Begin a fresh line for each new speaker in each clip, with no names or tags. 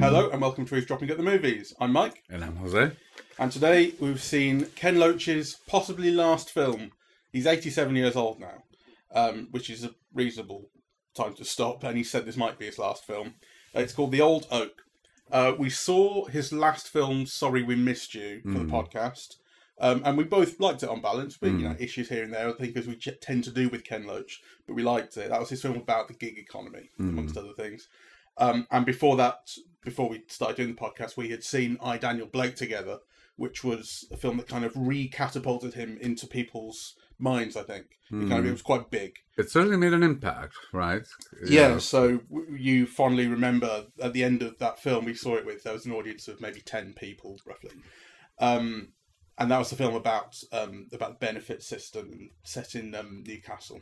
Hello and welcome to Who's Dropping at the Movies. I'm Mike,
And I'm Jose.
and today we've seen Ken Loach's possibly last film. He's 87 years old now, um, which is a reasonable time to stop, and he said this might be his last film. It's called The Old Oak. Uh, we saw his last film, Sorry We Missed You, for the podcast, um, and we both liked it on balance, but you know, issues here and there, I think, as we tend to do with Ken Loach, but we liked it. That was his film about the gig economy, amongst other things. Um, and before that, before we started doing the podcast, we had seen I Daniel Blake together, which was a film that kind of re-catapulted him into people's minds. I think it, kind of, it was quite big.
It certainly made an impact, right?
Yeah. So w- you fondly remember at the end of that film, we saw it with there was an audience of maybe ten people roughly, um, and that was the film about um, about the benefit system set in um, Newcastle.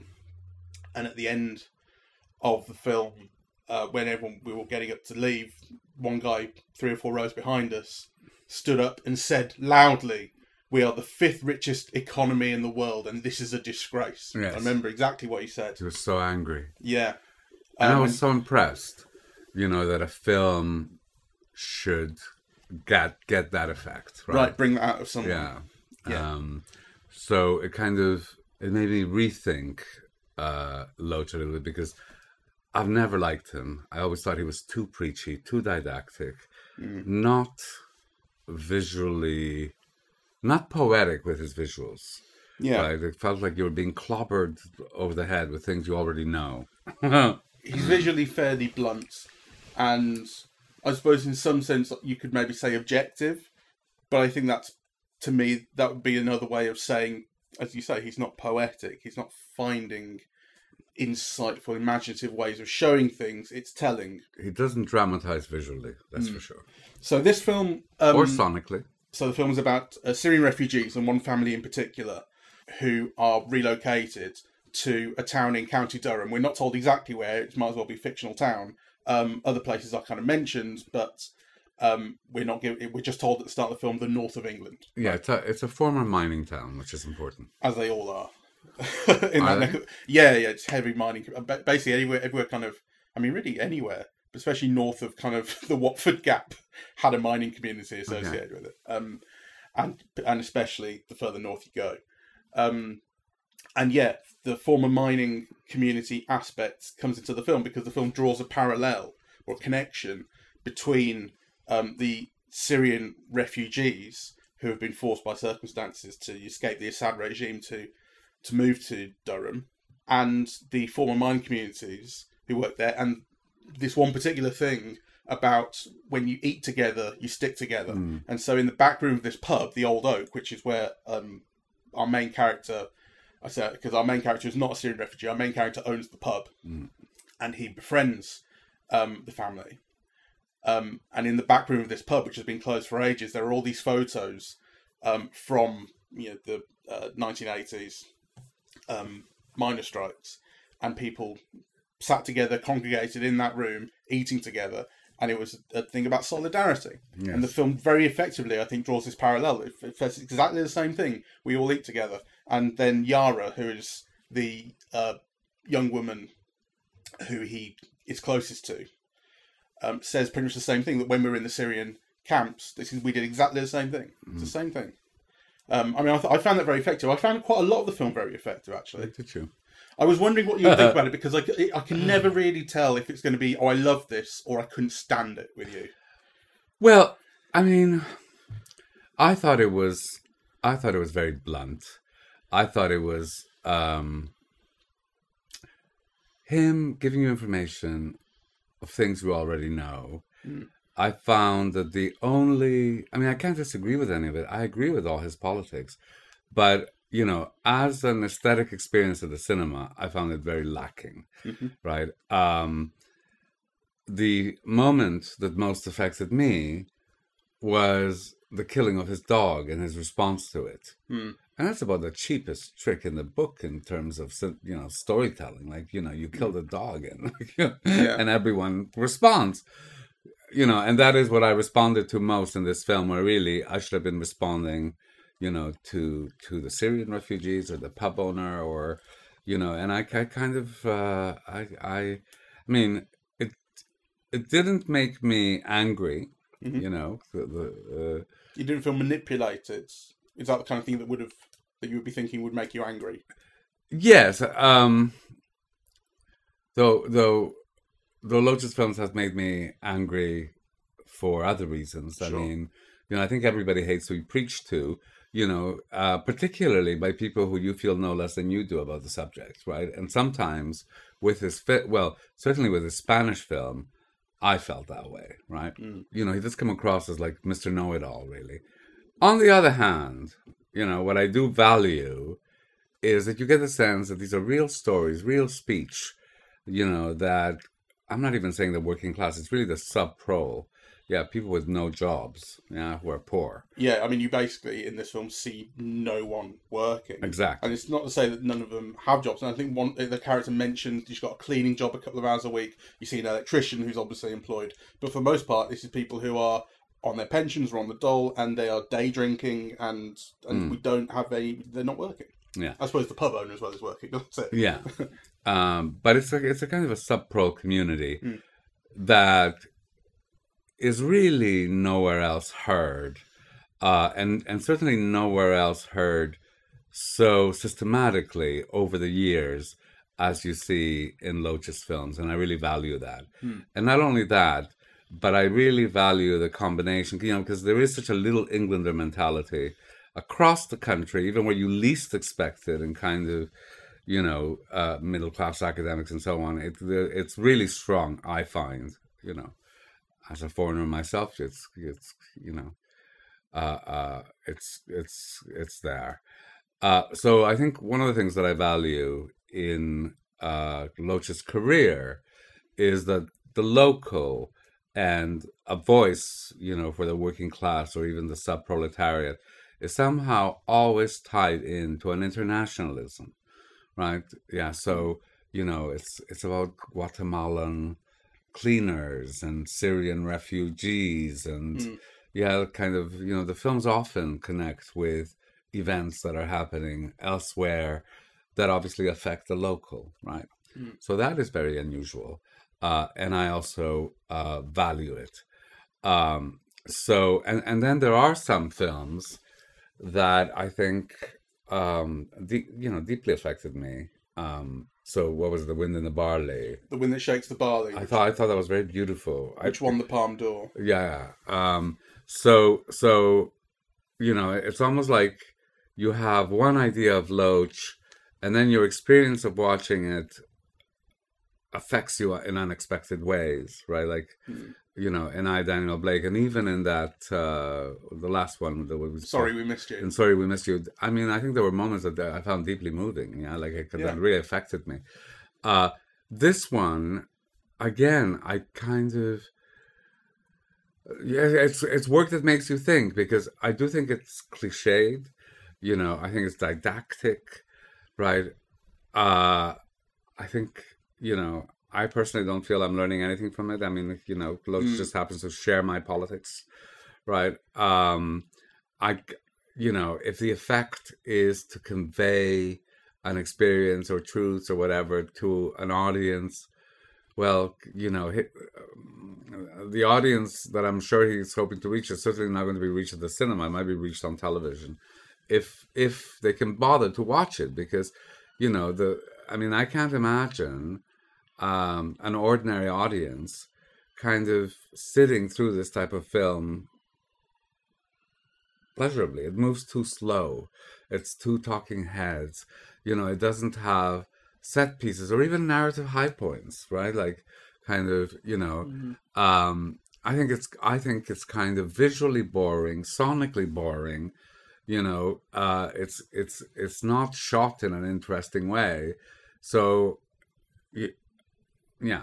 And at the end of the film, uh, when everyone we were getting up to leave, one guy three or four rows behind us stood up and said loudly, "We are the fifth richest economy in the world, and this is a disgrace."
Yes.
I remember exactly what he said.
He was so angry.
Yeah.
And I
Um,
was so impressed, you know, that a film should get get that effect, right?
right. bring that out of someone.
Yeah.
Yeah.
Um, so it kind of it made me rethink uh, Loach a little bit because I've never liked him. I always thought he was too preachy, too didactic,
Mm.
not visually, not poetic with his visuals.
Yeah.
Right? It felt like you were being clobbered over the head with things you already know.
He's visually fairly blunt, and I suppose in some sense you could maybe say objective, but I think that's to me that would be another way of saying, as you say, he's not poetic. He's not finding insightful, imaginative ways of showing things. It's telling.
he doesn't dramatize visually, that's
Mm.
for sure.
So this film, um,
or sonically.
So the film is about uh, Syrian refugees and one family in particular who are relocated to a town in County Durham. We're not told exactly where; it might as well be a fictional town. Um, other places I kind of mentioned, but um, we're not. Given, we're just told at the start of the film the north of England,
Yeah, it's a, it's a former mining town, which is important.
as they all are. in
Are
that neck of- yeah, yeah, it's heavy mining. Basically, anywhere, everywhere, kind of. I mean, really anywhere, but especially north of kind of the Watford Gap, had a mining community associated with it. Um, and and especially the further north you go. Um, and yeah, the former mining community aspect comes into the film because the film draws a parallel or connection between um, the Syrian refugees who have been forced by circumstances to escape the Assad regime to to move to Durham, and the former mine communities who work there, and this one particular thing about when you eat together, you stick together. And so, in the back room of this pub, the Old Oak, which is where um, our main character, I say because our main character is not a Syrian refugee, our main character owns the pub, and he befriends um, the family. Um, and in the back room of this pub, which has been closed for ages, there are all these photos um, from you know the uh, 1980s um, miners' strikes, and people sat together, congregated in that room, eating together, and it was a thing about solidarity. And the film very effectively, I think, draws this parallel. It, it says exactly the same thing. We all eat together, and then Yara, who is the uh, young woman who he is closest to, um, says pretty much the same thing. That when we were in the Syrian camps, this is we did exactly the same thing. It's the same thing. Um, I mean, I, th- I found that very effective. I found quite a lot of the film very effective, actually.
Did you?
I was wondering what you would think uh-huh. about it because I can never mm. really tell if it's going to be, oh, I love this, or I couldn't stand it with you.
Well, I mean, I thought it was, I thought it was very blunt. I thought it was um, him giving you information of things you already know. Mm. I found that the only, I mean, I can't disagree with any of it. I agree with all his politics, but you know, as an aesthetic experience of the cinema, I found it very lacking. Right. Um, the moment that most affected me was the killing of his dog and his response to it.
Hmm.
And that's about the cheapest trick in the book in terms of you know storytelling. Like you know, you kill the dog and
Yeah.
and everyone responds. You know, and that is what I responded to most in this film. Where really I should have been responding, you know, to to the Syrian refugees or the pub owner or you know, and I, I kind of, uh, I, I, I mean, it, it didn't make me angry,
Mhm.
you know. The, the, uh,
You didn't feel manipulated. Is that the kind of thing that would have that you would be thinking would make you angry?
yes, um, though, though, though Loach's Films has made me angry for other reasons. I mean, you know, I think everybody hates who you preach to. You know, uh, particularly by people who you feel no less than you do about the subject, right? And sometimes with his fi- well, certainly with his Spanish film, I felt that way, right?
Mm.
You know, he does come across as like Mr. Know It All, really. On the other hand, you know, what I do value is that you get the sense that these are real stories, real speech, you know, that I'm not even saying the working class, it's really the sub pro. Yeah, people with no jobs, yeah, who are poor.
Yeah, I mean, you basically in this film see no one working.
Exactly.
And it's not to say that none of them have jobs. And I think one the character mentioned he's got a cleaning job a couple of hours a week. You see an electrician who's obviously employed, but for the most part, this is people who are on their pensions or on the dole, and they are day drinking, and and we don't have any. They're not working.
Yeah.
I suppose the pub owner as well is working. It.
Yeah. um, but it's like it's a kind of a sub pro community
Mm.
that is really nowhere else heard. Uh, and, and certainly nowhere else heard so systematically over the years as you see in Loach's films. And I really value that.
Hmm.
And not only that, but I really value the combination, you know, because there is such a little Englander mentality across the country, even where you least expect it, and kind of, you know, uh, middle class academics and so on. It, it's really strong, I find, you know, as a foreigner myself, it's, it's, you know, uh, uh, it's, it's, it's there. Uh, so I think one of the things that I value in uh, Loach's career is that the local and a voice, you know, for the working class or even the sub-proletariat is somehow always tied into an internationalism, right? Yeah. So you know, it's it's about Guatemalan cleaners and Syrian refugees and
Mm.
yeah, kind of you know the films often connect with events that are happening elsewhere that obviously affect the local, right?
Mm.
So that is very unusual, uh, and I also uh, value it. Um, so and and then there are some films that I think um, de- you know deeply affected me. Um, so what was the wind in the barley?
The wind that shakes the barley.
I thought I thought that was very beautiful. I-
which won the Palme d'Or.
yeah. Um, so so you know, it's almost like you have one idea of Loach, and then your experience of watching it affects you in unexpected ways, right? Like
Mm.
You know, in I Daniel Blake, and even in that uh, the last one that was
Sorry, we missed you.
and sorry we missed you. I mean, I think there were moments that I found deeply moving. Yeah, like it,
Yeah.
really affected me. Uh, this one, again, I kind of yeah, it's it's work that makes you think because I do think it's cliched. You know, I think it's didactic, right? Uh, I think you know. I personally don't feel I'm learning anything from it. I mean, you know, Loach
Mm.
just happens to share my politics, right? Um, I, you know, if the effect is to convey an experience or truths or whatever to an audience, well, you know, hi- um, the audience that I'm sure he's hoping to reach is certainly not going to be reached at the cinema. It might be reached on television, if if they can bother to watch it, because, you know, the I mean, I can't imagine um, an ordinary audience kind of sitting through this type of film pleasurably. It moves too slow. It's too talking heads. You know, it doesn't have set pieces or even narrative high points, right? Like kind of, you know,
Mhm.
um I think it's I think it's kind of visually boring, sonically boring. You know, uh it's it's it's not shot in an interesting way. So y- yeah.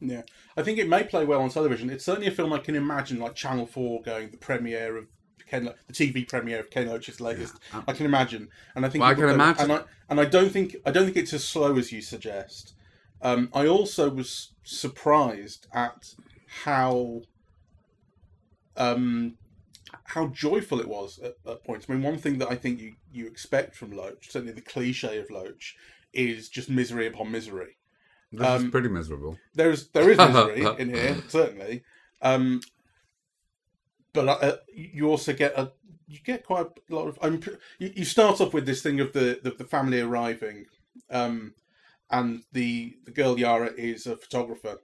Yeah, I think it may play well on television. It's certainly a film I can imagine, like Channel Four going the premiere of Ken, Lo- the TV premiere of Ken Loach's latest.
Yeah.
I can imagine, and I think
Well, I can imagine.
and I and I don't think I don't think it's as slow as you suggest. Um, I also was surprised at how um, how joyful it was at, at points. I mean, one thing that I think you, you expect from Loach, certainly the cliche of Loach, is just misery upon misery.
This
Um,
is pretty miserable.
There's there is misery in here certainly, um, but uh, you also get a you get quite a lot of. I'm, you, you start off with this thing of the the, the family arriving, um, and the the girl Yara is a photographer.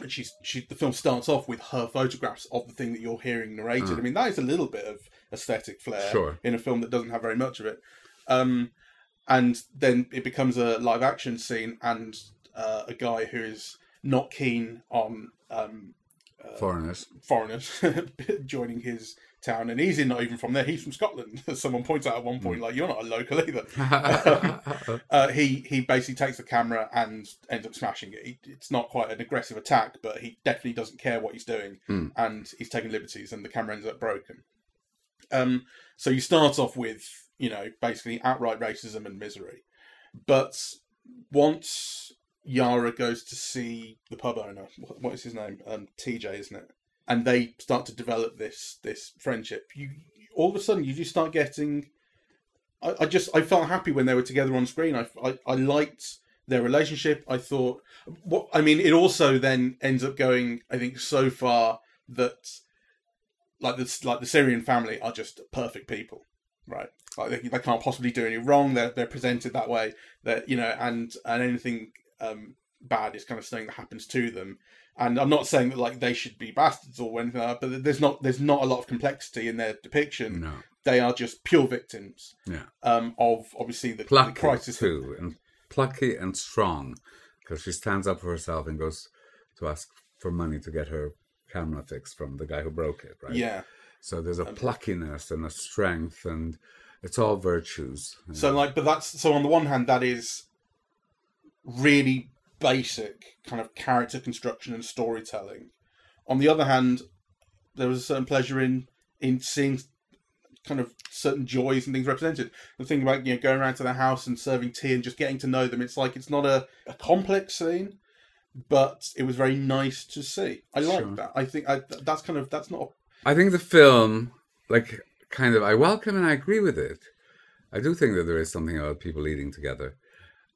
And she's she the film starts off with her photographs of the thing that you're hearing narrated.
Mm.
I mean that is a little bit of aesthetic flair
Sure.
in a film that doesn't have very much of it. Um, and then it becomes a live action scene, and uh, a guy who is not keen on um,
Foreigners.
foreigners joining his town, and he's not even from there. He's from Scotland. As someone points out at one point, like you're not a local either. Uh, he he basically takes the camera and ends up smashing it. He, it's not quite an aggressive attack, but he definitely doesn't care what he's doing,
Hmm.
and he's taking liberties, and the camera ends up broken. Um, so you start off with you know basically outright racism and misery, but once Yara goes to see the pub owner, what, is his name? Um, TJ, isn't it? And they start to develop this this friendship. You all of a sudden you just start getting. I, I just I felt happy when they were together on screen. I, I I liked their relationship. I thought what I mean. It also then ends up going. I think so far that like this like the Syrian family are just perfect people, right? Like they, they can't possibly do any wrong. They're they're presented that way. That you know, and and anything um, bad is kind of something that happens to them. And I'm not saying that like they should be bastards or anything like that, but there's not there's not a lot of complexity in their depiction.
no.
They are just pure victims
Yeah.
um, of obviously the, the crisis.
too, and plucky and strong, because she stands up for herself and goes to ask for money to get her camera fixed from the guy who broke it. Right.
Yeah.
So there's a pluckiness and a strength, and it's all virtues.
So like, but that's so on the one hand that is really basic kind of character construction and storytelling. On the other hand, there was a certain pleasure in in seeing kind of certain joys and things represented. The thing about you know going around to their house and serving tea and just getting to know them. It's like it's not a, a complex scene, but it was very nice to see. I like
Sure.
that. I think I, that's kind of that's not.
I think the film, like, kind of, I welcome and I agree with it. I do think that there is something about people eating together.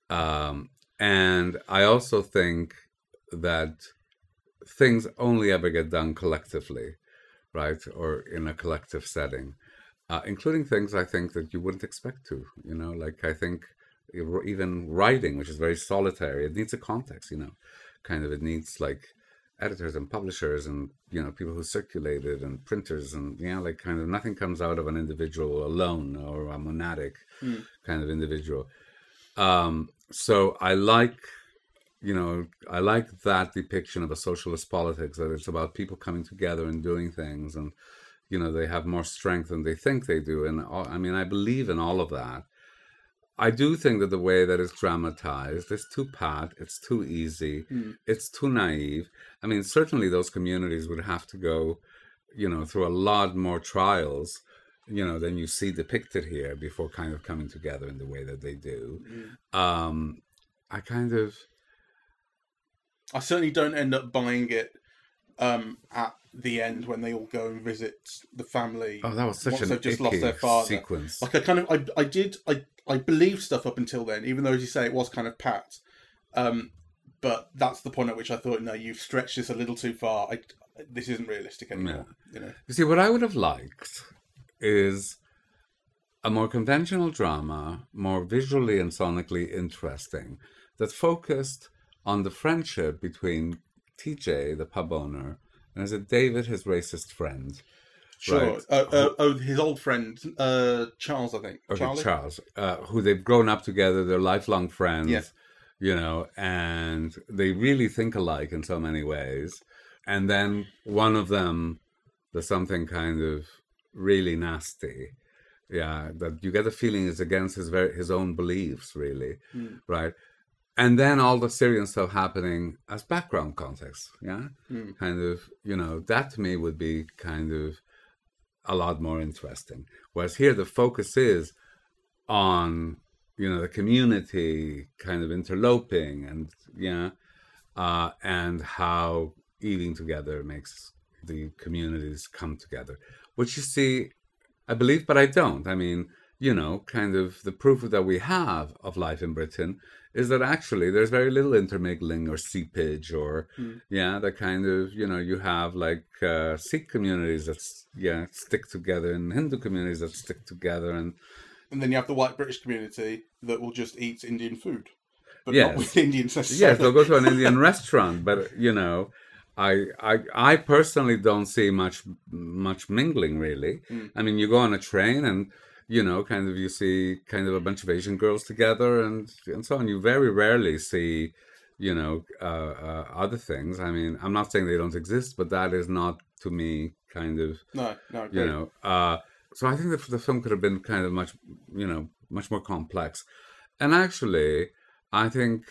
Um, and I also think that things only ever get done collectively, right? Or in a collective setting, uh, including things I think that you wouldn't expect to, you know, like I think even writing, which is very solitary, it needs a context, you know, kind of, it needs like, editors and publishers and you know people who circulate it and printers and you know, like kind of nothing comes out of an individual alone or a monadic
Hmm.
kind of individual um so i like you know i like that depiction of a socialist politics that it's about people coming together and doing things and you know they have more strength than they think they do and all, i mean i believe in all of that I do think that the way that it's dramatized is too pat, it's too easy,
Hmm.
it's too naive. I mean, certainly those communities would have to go, you know, through a lot more trials, you know, than you see depicted here before kind of coming together in the way that they do. Um, I kind of,
I certainly don't end up buying it um, at the end when they all go and visit the family.
oh, that was such
once
an
just
icky
lost their father.
sequence.
Like I kind of, I, I did, I, I believed stuff up until then, even though as you say it was kind of pat. Um, but that's the point at which I thought, no, you've stretched this a little too far. I, this isn't realistic anymore. You know,
You see, what I would have liked is a more conventional drama, more visually and sonically interesting, that focused on the friendship between TJ, the pub owner, and is it David, his racist friend?
sure.
Right.
Uh, uh, oh, his old friend uh, Charles, I think.
Okay,
Charlie.
Charles, uh, who they've grown up together, they're lifelong friends,
Yeah.
you know, and they really think alike in so many ways. And then one of them does something kind of really nasty. Yeah, that you get the feeling is against his very his own beliefs, really,
Mm.
right? And then all the Syrian stuff happening as background context, yeah,
Mm.
kind of, you know, that to me would be kind of a lot more interesting. Whereas here the focus is on you know the community kind of interloping and yeah, uh, and how eating together makes the communities come together, which you see, I believe, but I don't. I mean, you know, kind of the proof that we have of life in Britain is that actually there's very little intermingling or seepage or
Mm.
yeah, the kind of you know you have like uh, Sikh communities that yeah stick together and Hindu communities that stick together and
And then you have the white British community that will just eat Indian food, but
Yes.
not with Indians
yes, they'll go to an Indian restaurant, but you know. I, I I personally don't see much much mingling really.
Mm.
I mean, you go on a train and you know, kind of you see kind of a bunch of Asian girls together and and so on. You very rarely see, you know, uh, uh, other things. I mean, I'm not saying they don't exist, but that is not to me kind of
No, no,
you know. Uh, so I think that the film could have been kind of much, you know, much more complex. And actually, I think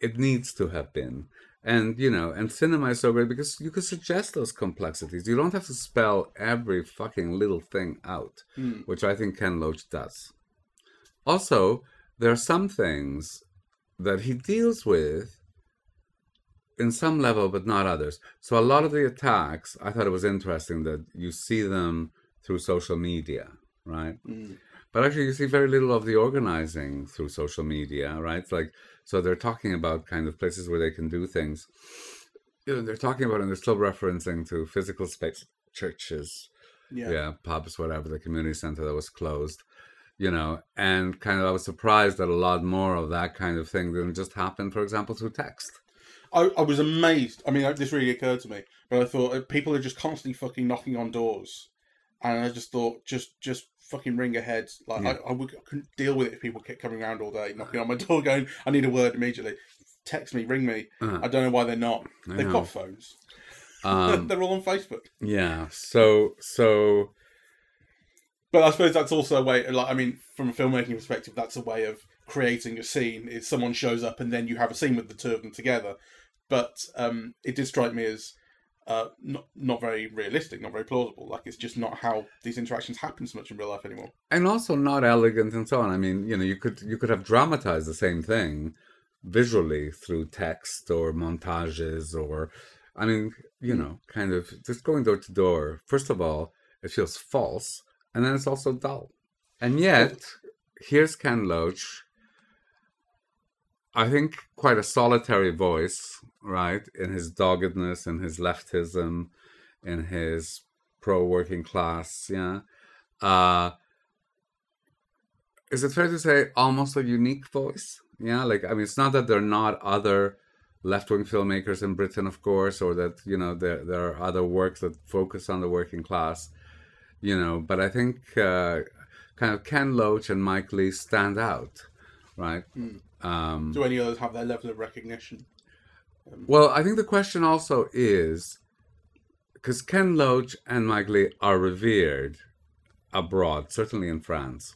it needs to have been. And you know, and cinema is so great because you could suggest those complexities. You don't have to spell every fucking little thing out,
Mm.
which I think Ken Loach does. Also, there are some things that he deals with in some level, but not others. So a lot of the attacks, I thought it was interesting that you see them through social media, right?
Mm.
But actually, you see very little of the organizing through social media, right? Like, so they're talking about kind of places where they can do things. You know, they're talking about, and they're still referencing to physical space, churches,
Yeah.
yeah. pubs, whatever, the community center that was closed, you know, and kind of I was surprised that a lot more of that kind of thing didn't just happen, for example, through text.
I, I was amazed. I mean, this really occurred to me, but I thought uh, people are just constantly fucking knocking on doors, and I just thought, just just fucking ring ahead. Like
Yeah.
I, I, would, I couldn't deal with it if people kept coming around all day, knocking on my door, going, "I need a word immediately." Text me, ring me.
Uh,
I don't know why they're not.
I
They've
know.
got phones.
um,
they're all on Facebook.
yeah. So, so
But I suppose that's also a way. Like, I mean, from a filmmaking perspective, that's a way of creating a scene. Is someone shows up and then you have a scene with the two of them together. But um, it did strike me as uh, not not very realistic, not very plausible. Like it's just not how these interactions happen so much in real life anymore.
and also not elegant and so on. I mean, you know, you could you could have dramatized the same thing visually through text or montages or, I mean, you know, kind of just going door to door. First of all, it feels false, and then it's also dull. And yet, here's Ken Loach. I think quite a solitary voice, right? In his doggedness, in his leftism, in his pro working class, yeah. Uh, is it fair to say almost a unique voice? Yeah, like I mean, it's not that there are not other left-wing filmmakers in Britain, of course, or that you know there there are other works that focus on the working class, you know. But I think uh, kind of Ken Loach and Mike Leigh stand out, right?
Mm.
Um,
Do any others have their level of recognition?
well, I think the question also is because Ken Loach and Mike Leigh are revered abroad, certainly in France,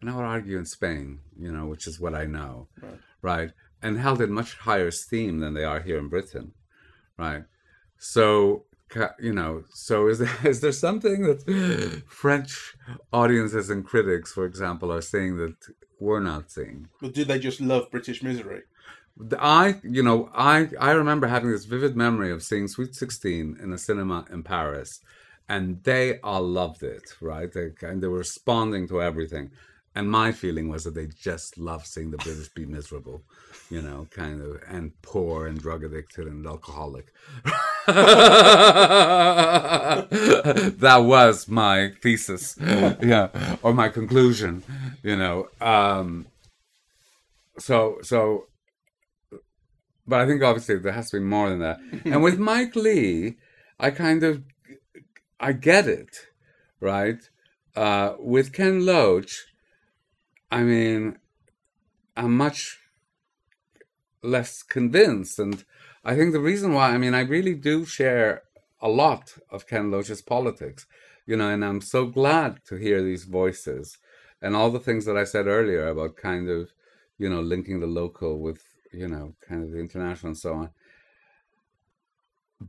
and I would argue in Spain, you know, which is what I know,
Right.
right? And held in much higher esteem than they are here in Britain, right? So, you know, so is there, is there something that French audiences and critics, for example, are saying that we're not seeing?
Or do they just love British misery?
I, you know, I I remember having this vivid memory of seeing Sweet Sixteen in a cinema in Paris, and they all loved it, right? They and they were responding to everything, and my feeling was that they just love seeing the British be miserable, you know, kind of and poor and drug addicted and alcoholic. that was my thesis, yeah, or my conclusion, you know. Um, so so but I think obviously there has to be more than that. and with Mike Leigh, I kind of I get it, right? Uh, with Ken Loach, I mean, I'm much less convinced, and I think the reason why I mean I really do share a lot of Ken Loach's politics, you know, and I'm so glad to hear these voices and all the things that I said earlier about kind of, you know, linking the local with you know, kind of the international and so on.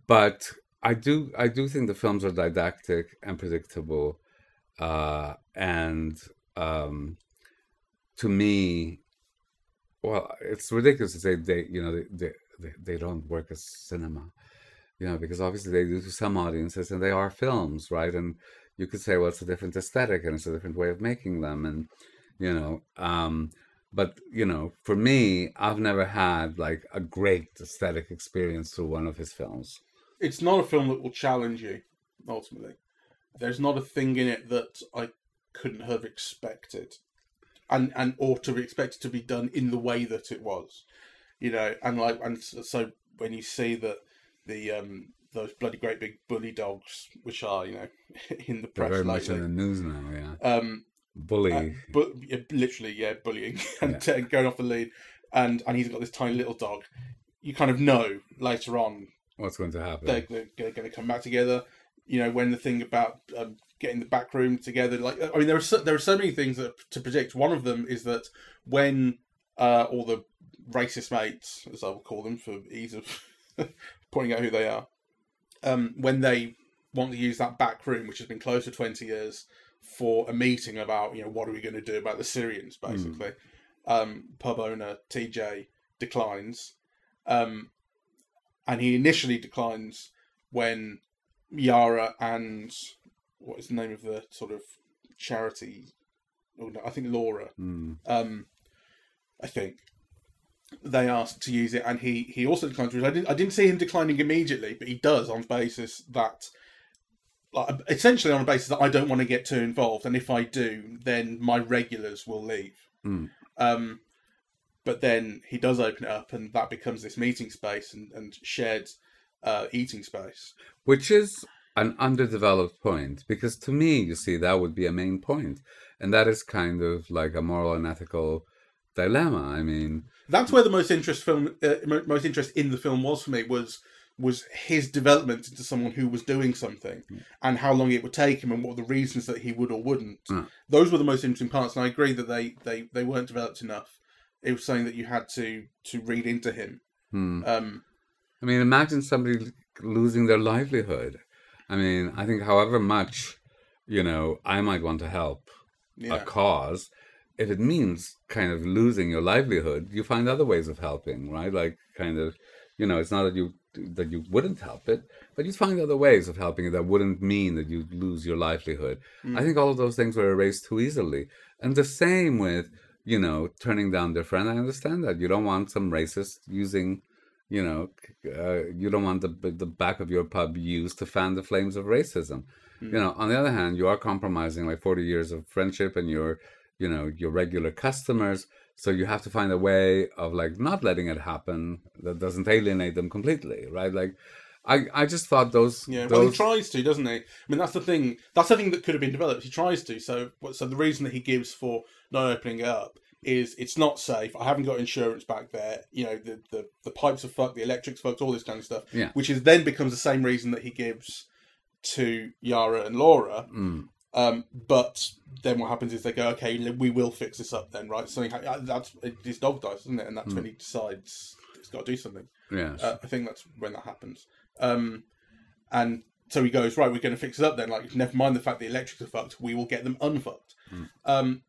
But I do, I do think the films are didactic and predictable, uh, and um, to me, well, it's ridiculous to say they, you know, they, they they don't work as cinema, you know, because obviously they do to some audiences, and they are films, right? And you could say, well, it's a different aesthetic and it's a different way of making them, and you know. Um, but you know, for me, I've never had like a great aesthetic experience through one of his films.
It's not a film that will challenge you. Ultimately, there's not a thing in it that I couldn't have expected, and and or to be expected to be done in the way that it was, you know. And like, and so when you see that the um those bloody great big bully dogs, which are you know in the press
They're very
lately,
much in the news now, yeah.
um,
Bully.
uh, but yeah, literally, yeah, bullying and uh, going off the lead, and and he's got this tiny little dog. You kind of know later on
What's going to happen?
they're, they're going to come back together. You know, when the thing about um, getting the back room together, like I mean, there are so, there are so many things that, to predict. One of them is that when uh, all the racist mates, as I will call them for ease of pointing out who they are, um, when they want to use that back room, which has been closed for twenty years, for a meeting about you know what are we going to do about the Syrians, basically. Um, pub owner TJ declines, um, and he initially declines when Yara and what is the name of the sort of charity? Oh no, I think Laura.
Mm.
Um, I think they asked to use it, and he he also declines. Which I didn't I didn't see him declining immediately, but he does on the basis that. Like, essentially on the basis that I don't want to get too involved, and if I do, then my regulars will leave.
Mm.
Um, but then he does open it up, and that becomes this meeting space and, and shared uh, eating space.
Which is an underdeveloped point because to me, you see, that would be a main point, and that is kind of like a moral and ethical dilemma. I mean,
That's where the most interest film, uh, most interest in the film was for me was was his development into someone who was doing something, and how long it would take him, and what were the reasons that he would or wouldn't.
Mm.
Those were the most interesting parts, and I agree that they they they weren't developed enough. It was something that you had to to read into him.
hmm.
Um,
I mean, imagine somebody losing their livelihood. I mean, I think however much, you know, I might want to help a cause, if it means kind of losing your livelihood, you find other ways of helping, right? Like kind of, you know, it's not that you that you wouldn't help it, but you find other ways of helping it that wouldn't mean that you lose your livelihood. Mm. I think all of those things were erased too easily. And the same with, you know, turning down their friend. I understand that you don't want some racist using, you know, uh, you don't want the the back of your pub used to fan the flames of racism. You know, on the other hand, you are compromising like forty years of friendship and your, you know, your regular customers. So you have to find a way of like not letting it happen that doesn't alienate them completely, right? Like, I I just thought those
Yeah, well, he tries to, doesn't he? I mean, that's the thing. That's the thing that could have been developed. He tries to. So, so the reason that he gives for not opening it up is it's not safe. I haven't got insurance back there. You know, the the, the pipes are fucked, the electric's fucked, all this kind of stuff.
Yeah.
Which is then becomes the same reason that he gives to Yara and Laura.
Mm.
Um, but then what happens is they go, okay, we will fix this up then, right? Something ha- that's his dog dies, isn't it? And that's when he decides he's got to do something.
yes.
Uh, I think that's when that happens. Um, and so he goes, right, we're going to fix it up then. Like, never mind the fact the electrics are fucked, we will get them unfucked. Um,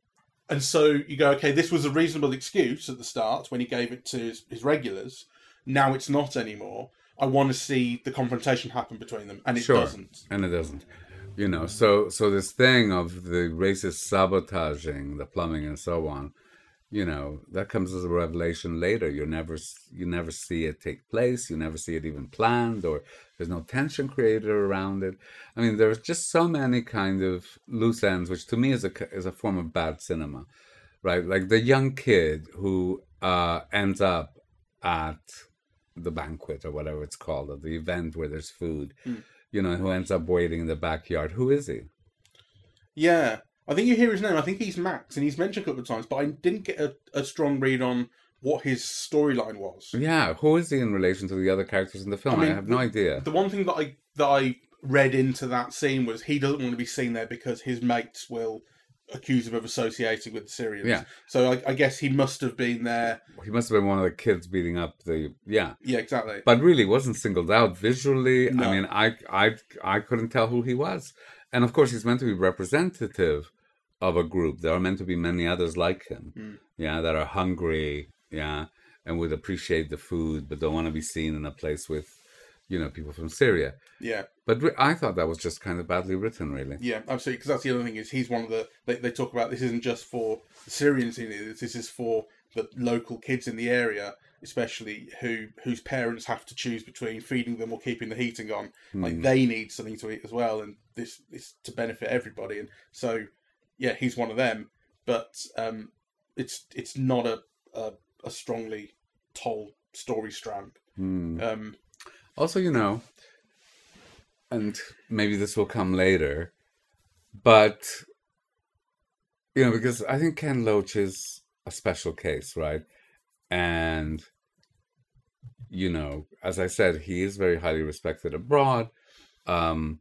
and so you go, okay, this was a reasonable excuse at the start when he gave it to his, his regulars. Now it's not anymore. I want to see the confrontation happen between them, and it
Sure.
doesn't.
and it doesn't you know so so this thing of the racist sabotaging the plumbing and so on you know that comes as a revelation later. You never you never see it take place. You never see it even planned or there's no tension created around it. I mean there's just so many kind of loose ends which to me is a is a form of bad cinema right? Like the young kid who uh ends up at the banquet or whatever it's called at the event where there's food you know, who ends up waiting in the backyard. Who is he?
Yeah, I think you hear his name. I think he's Max, and he's mentioned a couple of times, but I didn't get a, a strong read on what his storyline was.
Yeah, who is he in relation to the other characters in the film? I,
mean,
have no idea.
The one thing that I that I read into that scene was he doesn't want to be seen there because his mates will accuse him of associating with the Syrians.
Yeah.
So I, I guess he must have been there.
He must have been one of the kids beating up the yeah,
Yeah, exactly.
but really wasn't singled out visually.
No.
I mean, I I I couldn't tell who he was, and of course he's meant to be representative of a group. There are meant to be many others like him,
Hmm.
yeah, that are hungry, yeah, and would appreciate the food, but don't want to be seen in a place with, you know, people from Syria.
Yeah,
But re- I thought that was just kind of badly written, really.
yeah, absolutely. Because that's the other thing is he's one of the they, they talk about this isn't just for the Syrians in it. This is for the local kids in the area, especially who whose parents have to choose between feeding them or keeping the heating on. Like they need something to eat as well, and this is to benefit everybody. And so, yeah, he's one of them. But um, it's it's not a a, a strongly told story strand.
Hmm.
Um,
Also, you know, and maybe this will come later, but you know, because I think Ken Loach is a special case, right? And you know, as I said, he is very highly respected abroad. Um,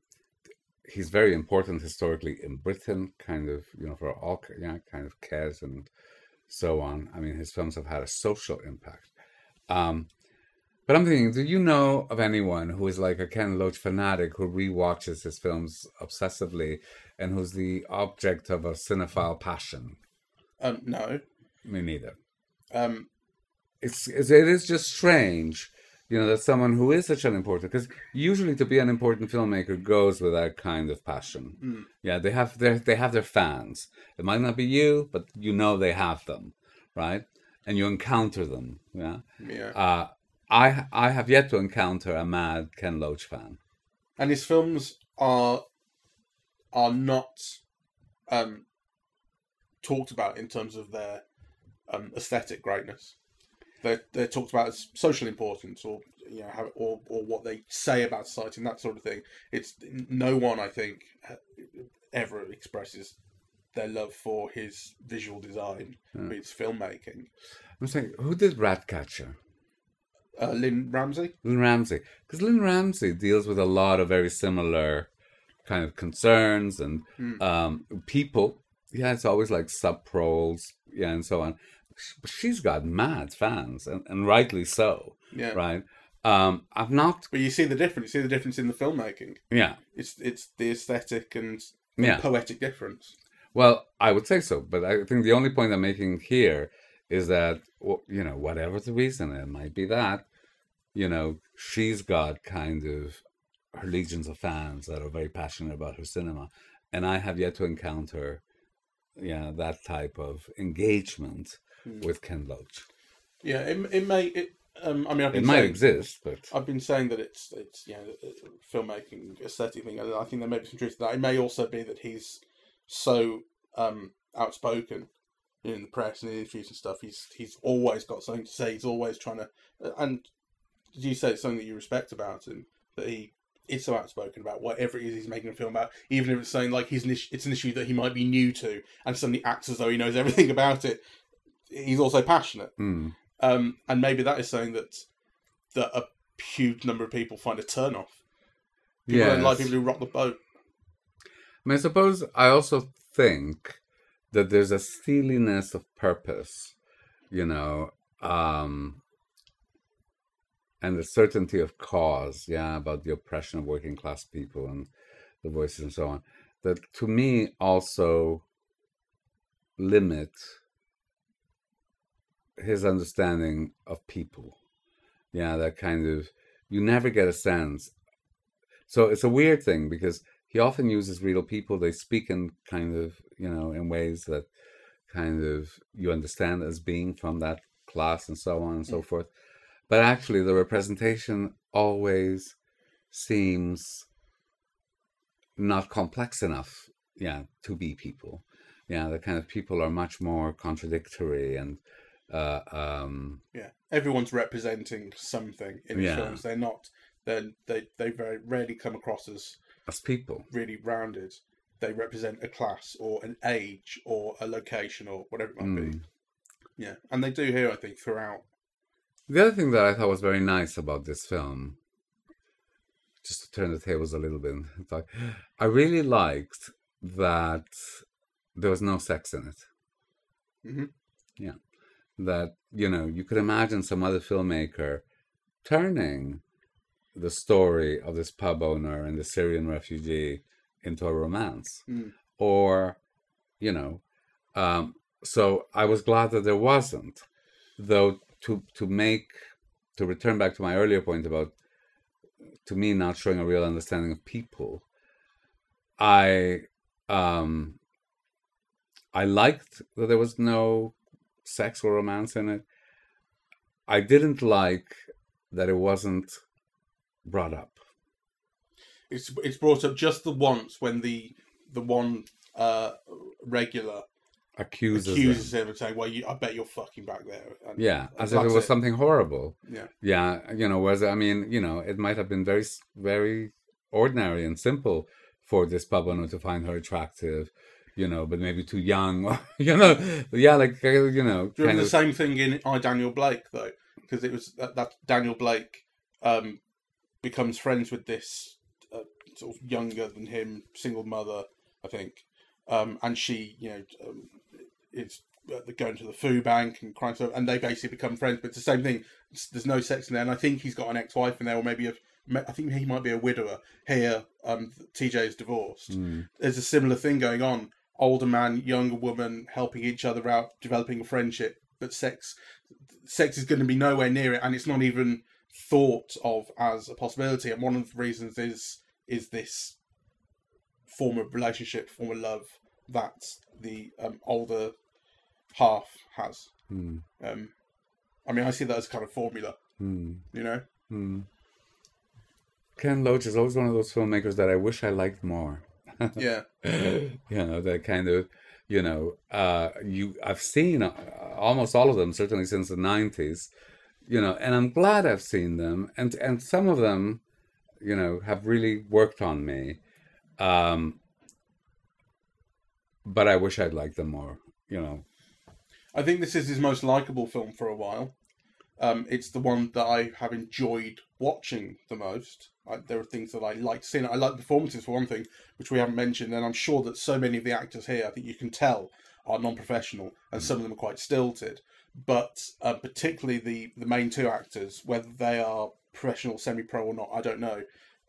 he's very important historically in Britain, kind of, you know, for all yeah, kind of cares and so on. I mean, his films have had a social impact. Um, but I'm thinking, do you know of anyone who is like a Ken Loach fanatic who rewatches his films obsessively and who's the object of a cinephile passion?
um, no,
Me neither.
um,
It's, it's it is just strange, you know, that someone who is such an important because usually to be an important filmmaker goes with that kind of passion. Yeah, they have their they have their fans. It might not be you, but you know they have them, right? And you encounter them. Yeah.
yeah.
Uh, I I have yet to encounter a mad Ken Loach fan.
and his films are are not um, talked about in terms of their um, aesthetic greatness. They're they're talked about as social importance, or you know, how, or or what they say about society and that sort of thing. It's no one, I think, ever expresses their love for his visual design, his filmmaking.
I'm saying, who did Ratcatcher?
Uh, Lynne Ramsay.
Lynne Ramsay, because Lynne Ramsay deals with a lot of very similar kind of concerns and um, people. Yeah, it's always like sub proles, yeah, and so on. But she's got mad fans, and, and rightly so,
Yeah,
right? Um, I've not,
but you see the difference. You see the difference in the filmmaking.
yeah,
It's it's the aesthetic and
Yeah.
poetic difference.
Well, I would say so, but I think the only point I'm making here is that you know, whatever the reason, it might be that you know she's got kind of her legions of fans that are very passionate about her cinema, and I have yet to encounter, yeah, that type of engagement with Ken Loach.
Yeah, it, it may. It, um, I mean, I've
It
been
might
saying,
exist, but
I've been saying that it's it's you know filmmaking aesthetic thing. and I think there may be some truth to that. It may also be that he's so um, outspoken in the press and in interviews and stuff. He's he's always got something to say. He's always trying to. And did you say it's something that you respect about him? That he is so outspoken about whatever it is he's making a film about, even if it's saying like he's an issue, it's an issue that he might be new to, and suddenly acts as though he knows everything about it. He's also passionate.
hmm.
Um, and maybe that is something that that a huge number of people find a turn off. People don't like people who rock the boat.
I mean, I suppose I also think that there's a steeliness of purpose, you know, um, and the certainty of cause, yeah, about the oppression of working class people and the voices and so on, that to me also limit his understanding of people. Yeah, that kind of, you never get a sense. So it's a weird thing because he often uses real people. They speak in kind of, you know, in ways that kind of you understand as being from that class and so on and so mm. forth. But actually, the representation always seems not complex enough, yeah, to be people. Yeah, the kind of people are much more contradictory and, uh, um,
Yeah, everyone's representing something in
Yeah.
films. They're not. They they they very rarely come across as
as people.
really rounded. They represent a class or an age or a location or whatever it might be.
Mm.
Yeah, and they do here, I think, throughout.
The other thing that I thought was very nice about this film, just to turn the tables a little bit, like, I really liked that there was no sex in it.
Mhm.
Yeah. That, you know, you could imagine some other filmmaker turning the story of this pub owner and the Syrian refugee into a romance.
Mm.
Or, you know, um, so I was glad that there wasn't, though. To to make to return back to my earlier point about to me not showing a real understanding of people. I um I liked that there was no sex or romance in it. I didn't like that it wasn't brought up.
It's it's brought up just the once when the the one uh, regular
Accuses,
accuses
them.
him of saying, "Well, you, I bet you're fucking back there." And
Yeah, as if it was something horrible.
Yeah,
Yeah, you know, whereas I mean, you know, it might have been very, very ordinary and simple for this Pabano to find her attractive, you know, but maybe too young, you know, yeah, like uh, you know,
Do you the
of,
same thing in I Daniel Blake though? Because it was that, that Daniel Blake um, becomes friends with this uh, sort of younger than him single mother, I think, um, and she, you know, um, is uh, going to the food bank and crying stuff, and they basically become friends. But it's the same thing. There's no sex in there, and I think he's got an ex-wife in there, or maybe a, I think he might be a widower. Here, um, TJ is divorced.
Mm,
There's a similar thing going on. Older man, younger woman, helping each other out, developing a friendship. But sex, sex is going to be nowhere near it, and it's not even thought of as a possibility. And one of the reasons is is this form of relationship, form of love that the um, older half has.
mm,
Um, I mean, I see that as kind of formula,
mm,
you know.
mm. Ken Loach is always one of those filmmakers that I wish I liked more.
Yeah,
you know that kind of you know uh you i've seen uh, almost all of them certainly since the 90s you know and i'm glad i've seen them and and some of them you know have really worked on me um but i wish i'd liked them more you know
I think this is his most likable film for a while. Um, it's the one that I have enjoyed watching the most. I, there are things that I like seeing. I like performances for one thing, which we haven't mentioned, and I'm sure that so many of the actors here, I think you can tell, are non-professional, and some of them are quite stilted. But uh, particularly the the main two actors, whether they are professional, semi-pro or not, I don't know.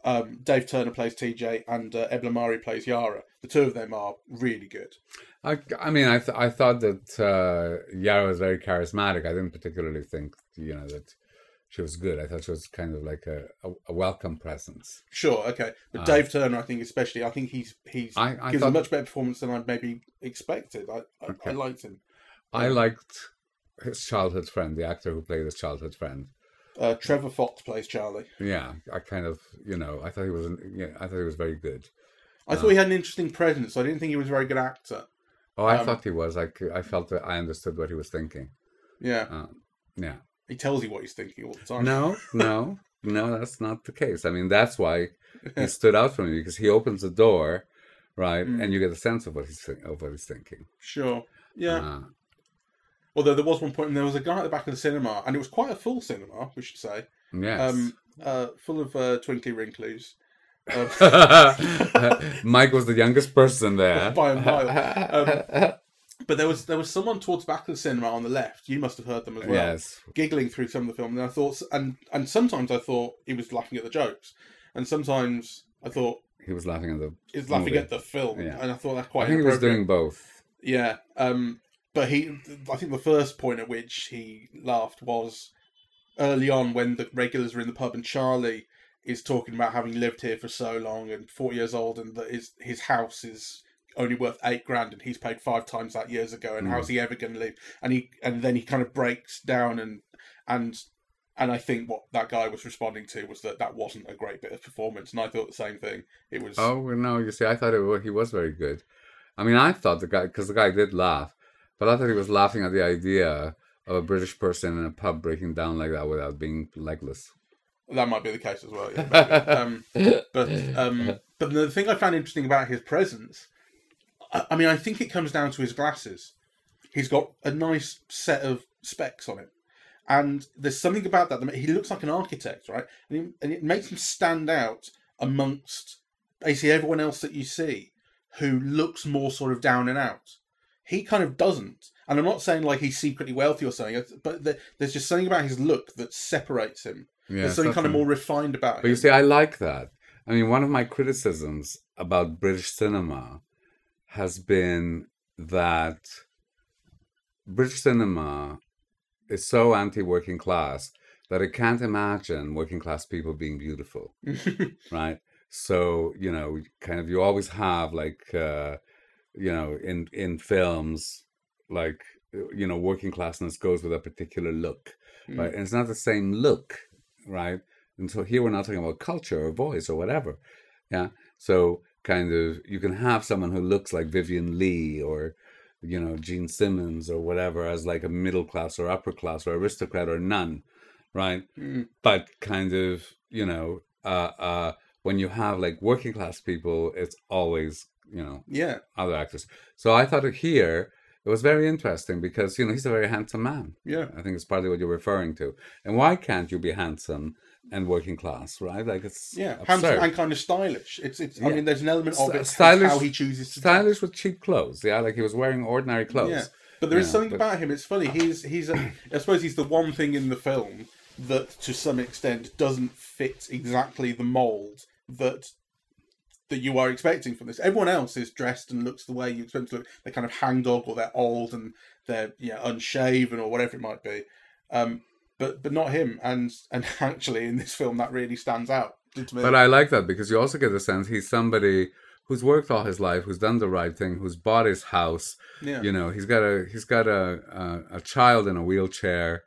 Um, Dave Turner plays TJ, and uh, Ebla Mari plays Yara. The two of them are really good.
I, I mean, I, th- I thought that uh, Yara was very charismatic. I didn't particularly think, you know, that she was good. I thought she was kind of like a, a, a welcome presence.
Sure, okay, but
Uh,
Dave Turner, I think especially, I think he's he's
I, I
gives a much better performance than I maybe expected. I I,
Okay.
I liked him.
I liked his childhood friend, the actor who played his childhood friend.
Uh, Trevor Fox plays Charlie.
Yeah, I kind of, you know, I thought he was, yeah, I thought he was very good.
I thought he had an interesting presence. I didn't think he was a very good actor.
Oh, I
Um,
thought he was. I, I felt that I understood what he was thinking.
Yeah,
Um, yeah.
He tells you what he's thinking all the time.
No, no, no, that's not the case. I mean, that's why he stood out for me because he opens the door, right,
Mm.
and you get a sense of what he's thi- of what he's thinking.
Sure. Yeah.
Uh,
Although there was one point, and there was a guy at the back of the cinema, and it was quite a full cinema, we should say,
yes.
um, uh, full of uh, twinkly wrinklies. Uh,
Mike was the youngest person there.
By a mile. But there was there was someone towards the back of the cinema on the left. You must have heard them as well.
yes.
giggling through some of the film, and I thought, and and sometimes I thought he was laughing at the jokes, and sometimes I thought
He was laughing at the.
he was laughing
Movie.
at the film,
Yeah.
and I thought that's quite.
I think he was doing both.
Yeah, um, but he, I think the first point at which he laughed was early on when the regulars are in the pub and Charlie is talking about having lived here for so long and forty years old, and that his his house is only worth eight grand and he's paid five times that years ago and
Mm.
how's he ever going to live and he and then he kind of breaks down and and and I think what that guy was responding to was that that wasn't a great bit of performance and I thought the same thing it was
Oh no! You see, I thought it, he was very good. I mean, I thought the guy because the guy did laugh, but I thought he was laughing at the idea of a British person in a pub breaking down like that without being legless.
That might be the case as well. Yeah, um, but um, but the thing I found interesting about his presence, I, I mean, I think it comes down to his glasses. He's got a nice set of specs on it, and there's something about that. that He looks like an architect, right? And, he, and it makes him stand out amongst basically everyone else that you see, who looks more sort of down and out. He kind of doesn't. And I'm not saying like he's secretly wealthy or something, but there- there's just something about his look that separates him.
Yeah,
There's something kind of more refined about him.
But you see, I like that. I mean, one of my criticisms about British cinema has been that British cinema is so anti-working class that it can't imagine working class people being beautiful, right? So you know, kind of, you always have like, uh, you know, in in films, like you know, working classness goes with a particular look,
Mm.
right? And it's not the same look, right? And so here we're not talking about culture or voice or whatever, yeah. So kind of, you can have someone who looks like Vivien Leigh or you know Jean Simmons or whatever as like a middle class or upper class or aristocrat or none, right?
Mm.
But kind of, you know, uh, uh, when you have like working class people, it's always you know
Yeah,
other actors. So I thought here it was very interesting because you know he's a very handsome man.
yeah,
I think it's partly what you're referring to. And why can't you be handsome and working class, right? Like it's
yeah.
absurd.
Handsome and kind of stylish. It's, it's. I mean, there's an element of it.
stylish-
how he chooses to
stylish with cheap clothes. Yeah, like he was wearing ordinary clothes.
Yeah, but there is
Yeah,
something
but-
about him. It's funny. He's he's. A, I suppose he's the one thing in the film that, to some extent, doesn't fit exactly the mold that that you are expecting from this. Everyone else is dressed and looks the way you expect them to look. They're kind of hangdog, or they're old and they're yeah unshaven, or whatever it might be. Um, but but not him. And and actually, in this film, that really stands out. To me.
But I like that because you also get the sense he's somebody who's worked all his life, who's done the right thing, who's bought his house.
yeah,
You know, he's got a he's got a a, a child in a wheelchair,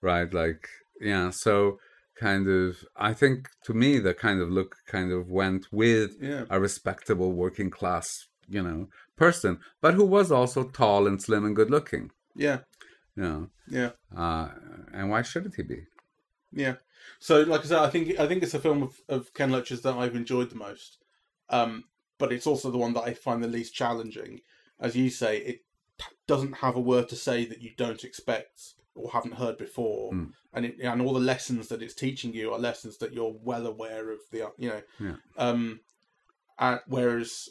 right? Like yeah, so kind of I think to me the kind of look kind of went with
yeah,
a respectable working class, you know, person, but who was also tall and slim and good looking.
yeah,
You know,
yeah.
uh, and why shouldn't he be?
Yeah. So, like I said, I think I think it's a film of, of Ken Loach's that I've enjoyed the most. Um, but it's also the one that I find the least challenging. As you say, it doesn't have a word to say that you don't expect or haven't heard before,
Mm.
and it, and all the lessons that it's teaching you are lessons that you're well aware of. The you know,
Yeah.
um, and whereas,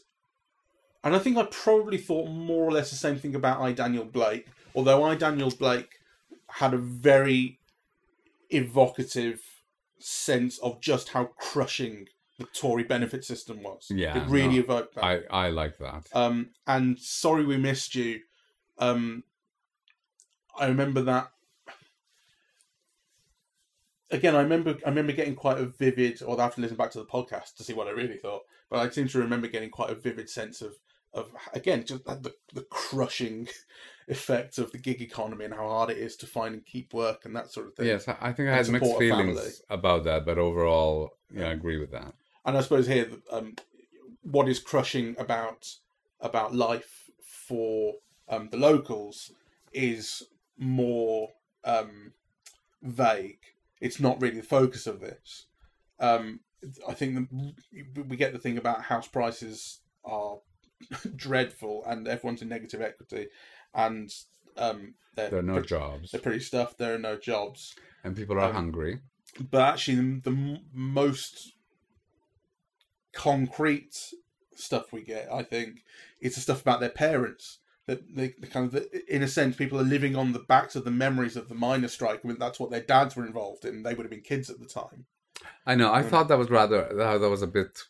and I think I probably thought more or less the same thing about I Daniel Blake. Although I Daniel Blake had a very evocative sense of just how crushing the Tory benefit system was.
Yeah,
it really
no,
evoked that.
I I like that.
Um, and sorry we missed you. Um, I remember that. Again, I remember I remember getting quite a vivid, or I have to listen back to the podcast to see what I really thought. But I seem to remember getting quite a vivid sense of of again just the the crushing effect of the gig economy and how hard it is to find and keep work and that sort of thing.
Yes, I think I had mixed feelings about that, but overall, yeah, I agree with that.
and I suppose here, um, what is crushing about about life for um, the locals is more um, vague. It's not really the focus of this. Um, I think the, we get the thing about house prices are dreadful, and everyone's in negative equity, and um,
There are no
pre-
jobs,
they're pretty stuffed. There are no jobs
and people are
um,
hungry.
but actually the, the m- most concrete stuff we get i think is the stuff about their parents that they, they kind of in a sense people are living on the backs of the memories of the miners strike I mean, that's what their dads were involved in they would have been kids at the time
I know. I
Mm.
thought that was rather that, that was a bit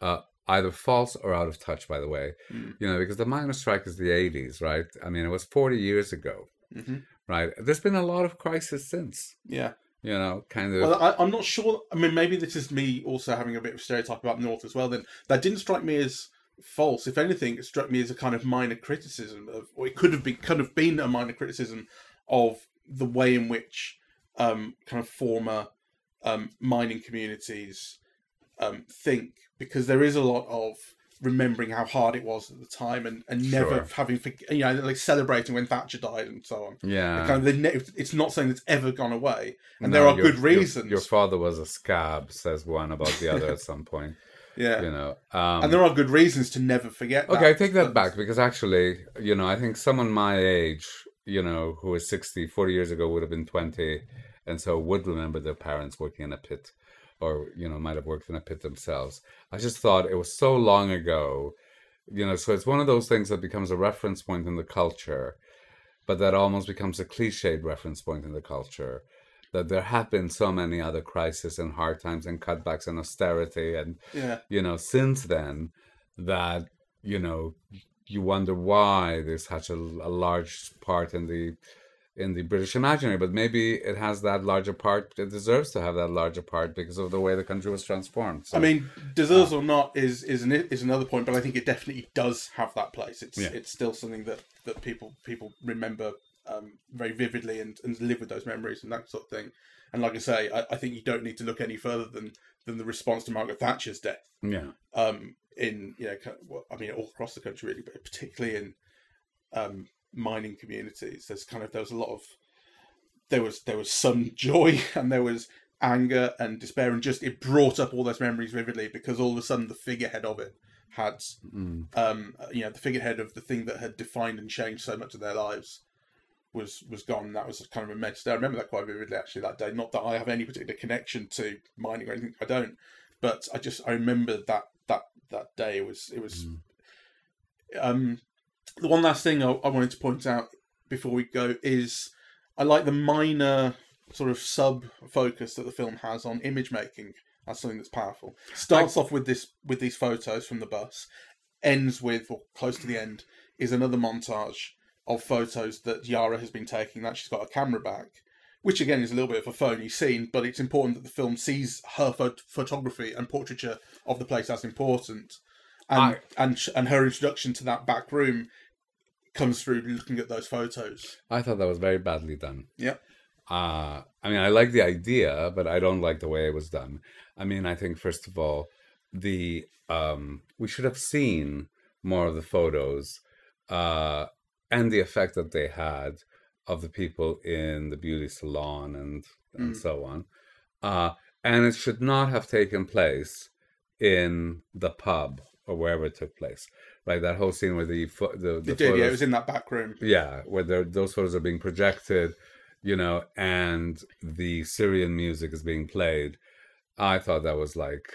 uh, either false or out of touch. By the way,
Mm.
you know, because the miners' strike is the '80s, right? I mean, it was 40 years ago,
hmm
right? There's been a lot of crisis since.
yeah
You know, kind of.
well I, i'm not sure i mean maybe this is me also having a bit of stereotype about north as well then that didn't strike me as false if anything it struck me as a kind of minor criticism of or it could have been could have been a minor criticism of the way in which um, kind of former um, mining communities um, think because there is a lot of remembering how hard it was at the time and, and never
Sure.
having you know like celebrating when Thatcher died and so on.
yeah.
Kind of, ne- it's not something that's ever gone away, and
No,
there are
your-
good reasons.
Your, father was a scab, says one about the other at some point.
yeah,
You know. Um,
and there are good reasons to never forget.
Okay, I take that
but-
back because actually, you know, I think someone my age, you know, who is 60, 40 years ago would have been 20 and so would remember their parents working in a pit or, you know, might have worked in a pit themselves. I just thought it was so long ago, you know, so it's one of those things that becomes a reference point in the culture, but that almost becomes a cliched reference point in the culture. That there have been so many other crises and hard times and cutbacks and austerity and
Yeah,
you know, since then, that, you know, you wonder why there's such a, a large part in the in the British imaginary, but maybe it has that larger part. It deserves to have that larger part because of the way the country was transformed. So,
I mean, deserves or not is is an, is another point, but I think it definitely does have that place. It's
Yeah.
it's still something that, that people people remember um, very vividly and, and live with those memories and that sort of thing. And like I say, I, I think you don't need to look any further than than the response to Margaret Thatcher's death.
yeah,
Um, in you know, kind of- well, I mean, all across the country really, but particularly in um, mining communities, there's kind of there was a lot of there was there was some joy and there was anger and despair and just it brought up all those memories vividly because all of a sudden the figurehead of it had
Mm.
um you know the figurehead of the thing that had defined and changed so much of their lives was was gone that was kind of a immense day. I remember that quite vividly actually that day not that I have any particular connection to mining or anything I don't but I just I remember that that that day it was it was
Mm.
um the one last thing I, I wanted to point out before we go is I like the minor sort of sub focus that the film has on image making as something that's powerful. Starts off with this with these photos from the bus, ends with or close to the end is another montage of photos that Yara has been taking that she's got a camera back. Which again is a little bit of a phony scene, but it's important that the film sees her phot- photography and portraiture of the place as important, and
I-
and and her introduction to that back room comes through looking at those photos.
I thought that was very badly done.
Yeah.
Uh, I mean, I like the idea, but I don't like the way it was done. I mean, I think first of all, the um, we should have seen more of the photos uh, and the effect that they had of the people in the beauty salon and and
Mm.
so on. Uh, and it should not have taken place in the pub or wherever it took place. Like that whole scene where the pho- the, the
It did, yeah. It
photos-
was in that back room.
yeah, where those photos are being projected, you know, and the Syrian music is being played. I thought that was like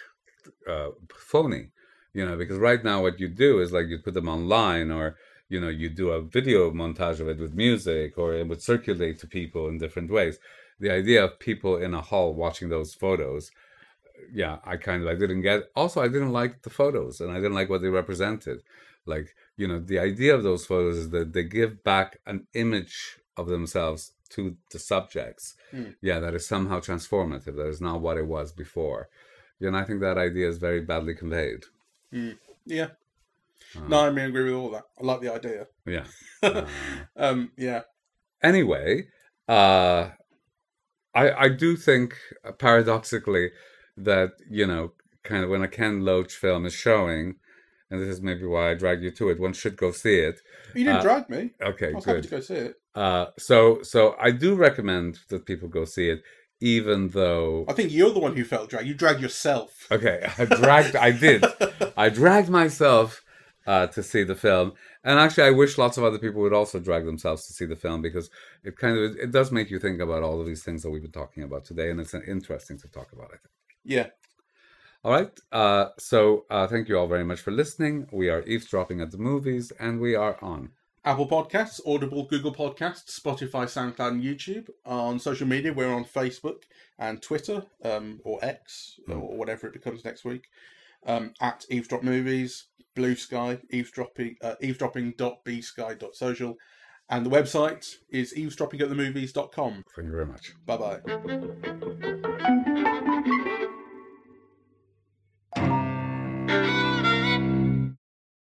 uh, phony, you know, because right now what you do is like you put them online or, you know, you do a video montage of it with music or it would circulate to people in different ways. The idea of people in a hall watching those photos, yeah, I kind of I didn't get. Also, I didn't like the photos and I didn't like what they represented. Like, you know, the idea of those photos is that they give back an image of themselves to the subjects.
Hmm.
Yeah, that is somehow transformative. That is not what it was before. Yeah, and I think that idea is very badly conveyed.
Yeah.
Uh,
No, I mean, I agree with all that. I like the idea.
Yeah. Uh,
Um, yeah.
anyway, uh, I I do think uh, paradoxically that you know kind of when a Ken Loach film is showing, and this is maybe why I drag you to it. One should go see it.
You didn't
Uh,
drag me.
Okay,
I was happy to go see it.
Uh, so so I do recommend that people go see it, even though
I think you're the one who felt dragged. You dragged yourself.
okay, I dragged. I did. I dragged myself uh, to see the film, and actually, I wish lots of other people would also drag themselves to see the film because it kind of it does make you think about all of these things that we've been talking about today, and it's uh, interesting to talk about. I think.
Yeah.
All right. Uh, so uh, thank you all very much for listening. We are eavesdropping at the movies, and we are on.
Apple Podcasts, Audible, Google Podcasts, Spotify, SoundCloud, and YouTube. On social media, we're on Facebook and Twitter, um, or X, or whatever it becomes next week. Um, at Eavesdrop Movies, Blue Sky, eavesdropping, uh, eavesdropping.bsky.social. And the website is eavesdroppingatthemovies.com.
Thank you very much.
Bye bye.